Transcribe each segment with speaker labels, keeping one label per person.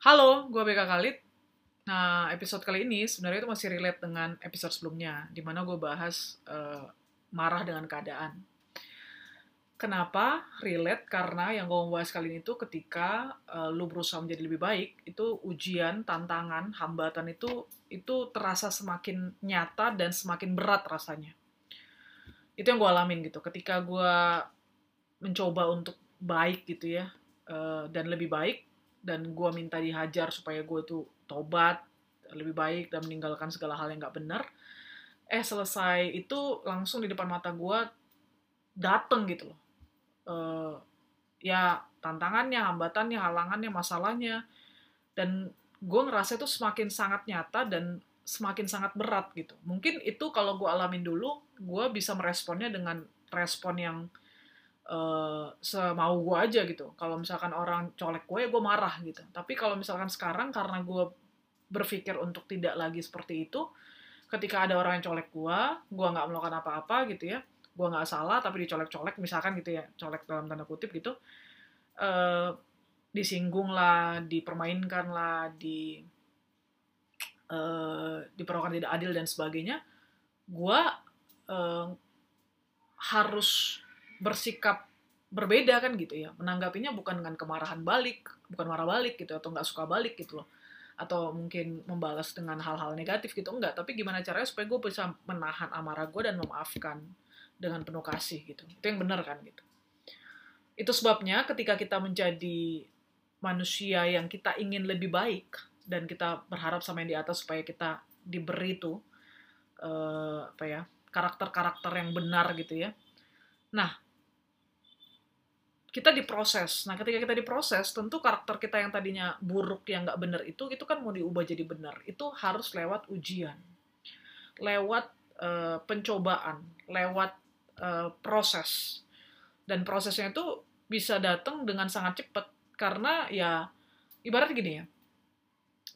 Speaker 1: Halo, gue BK Khalid. Nah, episode kali ini sebenarnya itu masih relate dengan episode sebelumnya, di mana gue bahas eh, marah dengan keadaan. Kenapa relate? Karena yang gue bahas kali ini itu ketika eh, lu berusaha menjadi lebih baik, itu ujian, tantangan, hambatan itu itu terasa semakin nyata dan semakin berat rasanya. Itu yang gue alamin gitu. Ketika gue mencoba untuk baik gitu ya, eh, dan lebih baik, dan gue minta dihajar supaya gue tuh tobat lebih baik dan meninggalkan segala hal yang gak benar. Eh selesai itu langsung di depan mata gue dateng gitu loh. Eh, ya tantangannya hambatannya halangannya masalahnya. Dan gue ngerasa itu semakin sangat nyata dan semakin sangat berat gitu. Mungkin itu kalau gue alamin dulu gue bisa meresponnya dengan respon yang eh, semau gue aja gitu. Kalau misalkan orang colek gue, ya gue marah gitu. Tapi kalau misalkan sekarang karena gue berpikir untuk tidak lagi seperti itu, ketika ada orang yang colek gue, gue nggak melakukan apa-apa gitu ya, gue nggak salah tapi dicolek-colek misalkan gitu ya, colek dalam tanda kutip gitu, eh, disinggung lah, dipermainkan lah, di eh, diperlakukan tidak adil dan sebagainya, gue eh, harus bersikap berbeda kan gitu ya. Menanggapinya bukan dengan kemarahan balik bukan marah balik gitu atau nggak suka balik gitu loh. Atau mungkin membalas dengan hal-hal negatif gitu enggak. Tapi gimana caranya supaya gue bisa menahan amarah gue dan memaafkan dengan penuh kasih gitu. Itu yang benar kan gitu. Itu sebabnya ketika kita menjadi manusia yang kita ingin lebih baik dan kita berharap sama yang di atas supaya kita diberi tuh eh, apa ya karakter-karakter yang benar gitu ya. Nah, kita diproses. Nah, ketika kita diproses, tentu karakter kita yang tadinya buruk, yang nggak benar itu, itu kan mau diubah jadi benar. Itu harus lewat ujian, lewat eh, pencobaan, lewat eh, proses. Dan prosesnya itu bisa datang dengan sangat cepat. Karena ya, ibarat gini ya,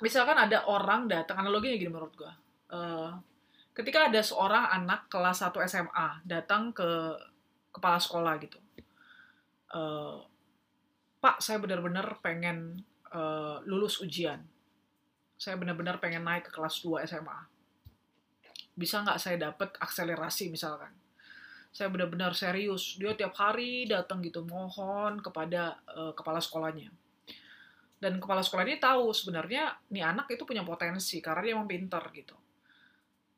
Speaker 1: misalkan ada orang datang, analoginya gini menurut gua. Eh, ketika ada seorang anak kelas 1 SMA datang ke kepala sekolah gitu. Eh, Pak, saya benar-benar pengen eh, lulus ujian. Saya benar-benar pengen naik ke kelas 2 SMA. Bisa nggak saya dapat akselerasi misalkan? Saya benar-benar serius. Dia tiap hari datang gitu mohon kepada eh, kepala sekolahnya. Dan kepala sekolah ini tahu sebenarnya nih anak itu punya potensi karena dia emang pinter gitu.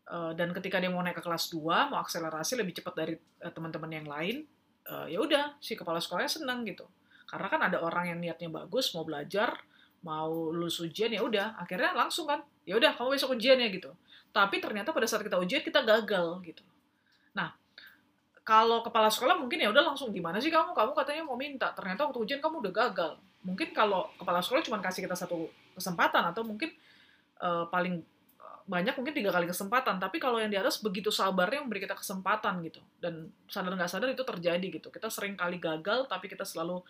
Speaker 1: Dan ketika dia mau naik ke kelas 2, mau akselerasi lebih cepat dari teman-teman yang lain, eh, ya udah si kepala sekolahnya senang gitu. Karena kan ada orang yang niatnya bagus, mau belajar, mau lulus ujian ya udah, akhirnya langsung kan, ya udah kamu besok ujian ya gitu. Tapi ternyata pada saat kita ujian kita gagal gitu. Nah, kalau kepala sekolah mungkin ya udah langsung gimana sih kamu? Kamu katanya mau minta, ternyata waktu ujian kamu udah gagal. Mungkin kalau kepala sekolah cuma kasih kita satu kesempatan atau mungkin eh, paling banyak mungkin tiga kali kesempatan tapi kalau yang di atas begitu sabarnya memberi kita kesempatan gitu. Dan sadar nggak sadar itu terjadi gitu. Kita sering kali gagal tapi kita selalu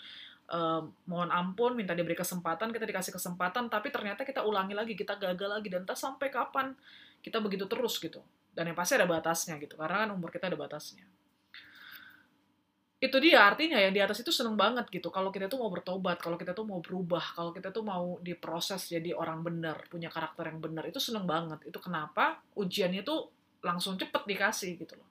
Speaker 1: eh, mohon ampun minta diberi kesempatan kita dikasih kesempatan tapi ternyata kita ulangi lagi kita gagal lagi dan entah sampai kapan kita begitu terus gitu. Dan yang pasti ada batasnya gitu karena kan umur kita ada batasnya itu dia artinya yang di atas itu seneng banget gitu. Kalau kita tuh mau bertobat kalau kita tuh mau berubah kalau kita tuh mau diproses jadi orang benar punya karakter yang benar itu seneng banget. Itu kenapa ujiannya tuh langsung cepet dikasih gitu loh.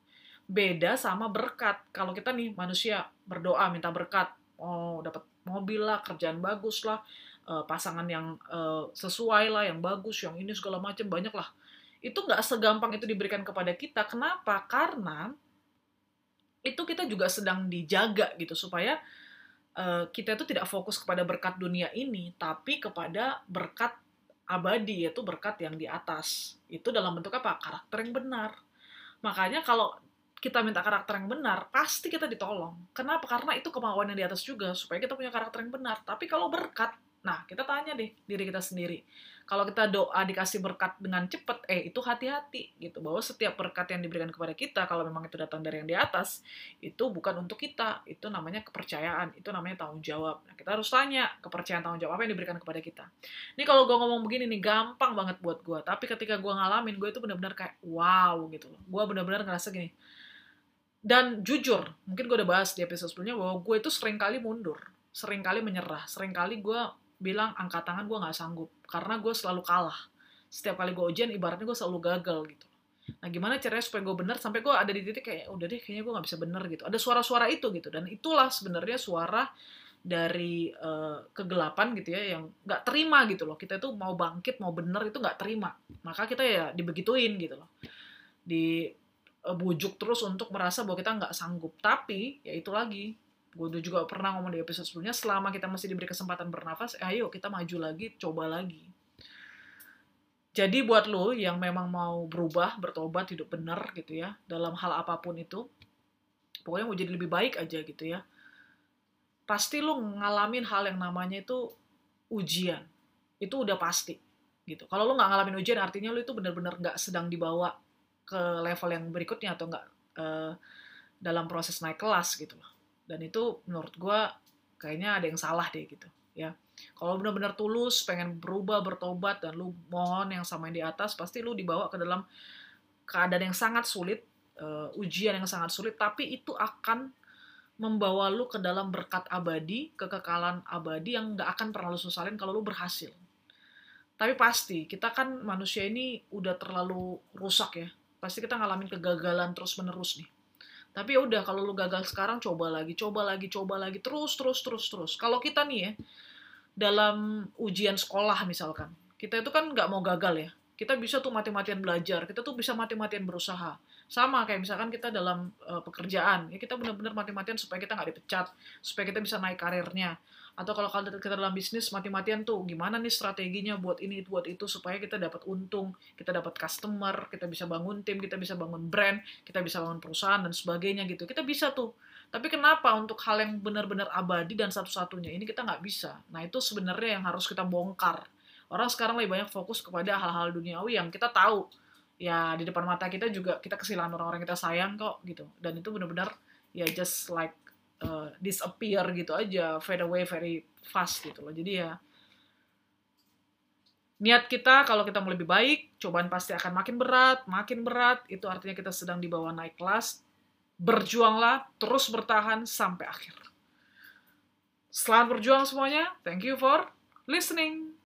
Speaker 1: Beda sama berkat. Kalau kita nih manusia berdoa minta berkat mau dapat mobil lah kerjaan bagus lah eh, pasangan yang eh, sesuai lah yang bagus yang ini segala macam banyak lah. Itu nggak segampang itu diberikan kepada kita. Kenapa? Karena itu kita juga sedang dijaga gitu supaya eh, kita itu tidak fokus kepada berkat dunia ini tapi kepada berkat abadi yaitu berkat yang di atas. Itu dalam bentuk apa? Karakter yang benar. Makanya kalau kita minta karakter yang benar pasti kita ditolong. Kenapa? Karena itu kemauan yang di atas juga supaya kita punya karakter yang benar. Tapi kalau berkat nah kita tanya deh diri kita sendiri kalau kita doa dikasih berkat dengan cepat, eh itu hati-hati gitu bahwa setiap berkat yang diberikan kepada kita kalau memang itu datang dari yang di atas itu bukan untuk kita, itu namanya kepercayaan, itu namanya tanggung jawab. Nah, kita harus tanya kepercayaan tanggung jawab apa yang diberikan kepada kita. Ini kalau gue ngomong begini nih gampang banget buat gue, tapi ketika gue ngalamin gue itu benar-benar kayak wow gitu loh. Gue benar-benar ngerasa gini. Dan jujur, mungkin gue udah bahas di episode sebelumnya bahwa gue itu sering kali mundur, sering kali menyerah, sering kali gue bilang angkat tangan gue nggak sanggup. Karena gue selalu kalah. Setiap kali gue ujian ibaratnya gue selalu gagal gitu. Nah gimana caranya supaya gue bener? Sampai gue ada di titik kayak udah deh kayaknya gue nggak bisa bener gitu. Ada suara-suara itu gitu. Dan itulah sebenarnya suara dari uh, kegelapan gitu ya yang nggak terima gitu loh. Kita itu mau bangkit mau bener itu nggak terima. Maka kita ya dibegituin gitu loh. Di uh, bujuk terus untuk merasa bahwa kita nggak sanggup. Tapi ya itu lagi gue juga pernah ngomong di episode sebelumnya selama kita masih diberi kesempatan bernafas eh, ayo kita maju lagi coba lagi jadi buat lo yang memang mau berubah bertobat hidup bener gitu ya dalam hal apa pun itu pokoknya mau jadi lebih baik aja gitu ya pasti lu ngalamin hal yang namanya itu ujian. Itu udah pasti gitu. Kalau lu nggak ngalamin ujian artinya lu itu benar-benar nggak sedang dibawa ke level yang berikutnya atau nggak uh, dalam proses naik kelas gitu loh. Dan itu menurut gue kayaknya ada yang salah deh gitu ya. Kalau benar-benar tulus pengen berubah bertobat dan lu mohon yang sama yang di atas pasti lu dibawa ke dalam keadaan yang sangat sulit, uh, ujian yang sangat sulit tapi itu akan membawa lu ke dalam berkat abadi, kekekalan abadi yang nggak akan pernah lu sesalin kalau lu berhasil. Tapi pasti, kita kan manusia ini udah terlalu rusak ya. Pasti kita ngalamin kegagalan terus-menerus nih. Tapi ya udah, kalau lu gagal sekarang, coba lagi, coba lagi, coba lagi, terus, terus, terus, terus. Kalau kita nih ya, dalam ujian sekolah misalkan, kita itu kan nggak mau gagal ya. Kita bisa tuh mati-matian belajar, kita tuh bisa mati-matian berusaha sama kayak misalkan kita dalam uh, pekerjaan ya kita benar-benar mati-matian supaya kita nggak dipecat supaya kita bisa naik karirnya atau kalau kita dalam bisnis mati-matian tuh gimana nih strateginya buat ini buat itu supaya kita dapat untung kita dapat customer kita bisa bangun tim kita bisa bangun brand kita bisa bangun perusahaan dan sebagainya gitu. Kita bisa tuh. Tapi kenapa untuk hal yang benar-benar abadi dan satu-satunya ini kita nggak bisa? Nah itu sebenarnya yang harus kita bongkar. Orang sekarang lebih banyak fokus kepada hal-hal duniawi yang kita tahu. Ya di depan mata kita juga kita kesilangan orang-orang kita sayang kok gitu. Dan itu benar-benar ya just like uh, disappear gitu aja fade away very fast gitu loh. Jadi ya niat kita kalau kita mau lebih baik cobaan pasti akan makin berat makin berat. Itu artinya kita sedang dibawa naik kelas. Berjuanglah terus bertahan sampai akhir. Selamat berjuang semuanya. Thank you for listening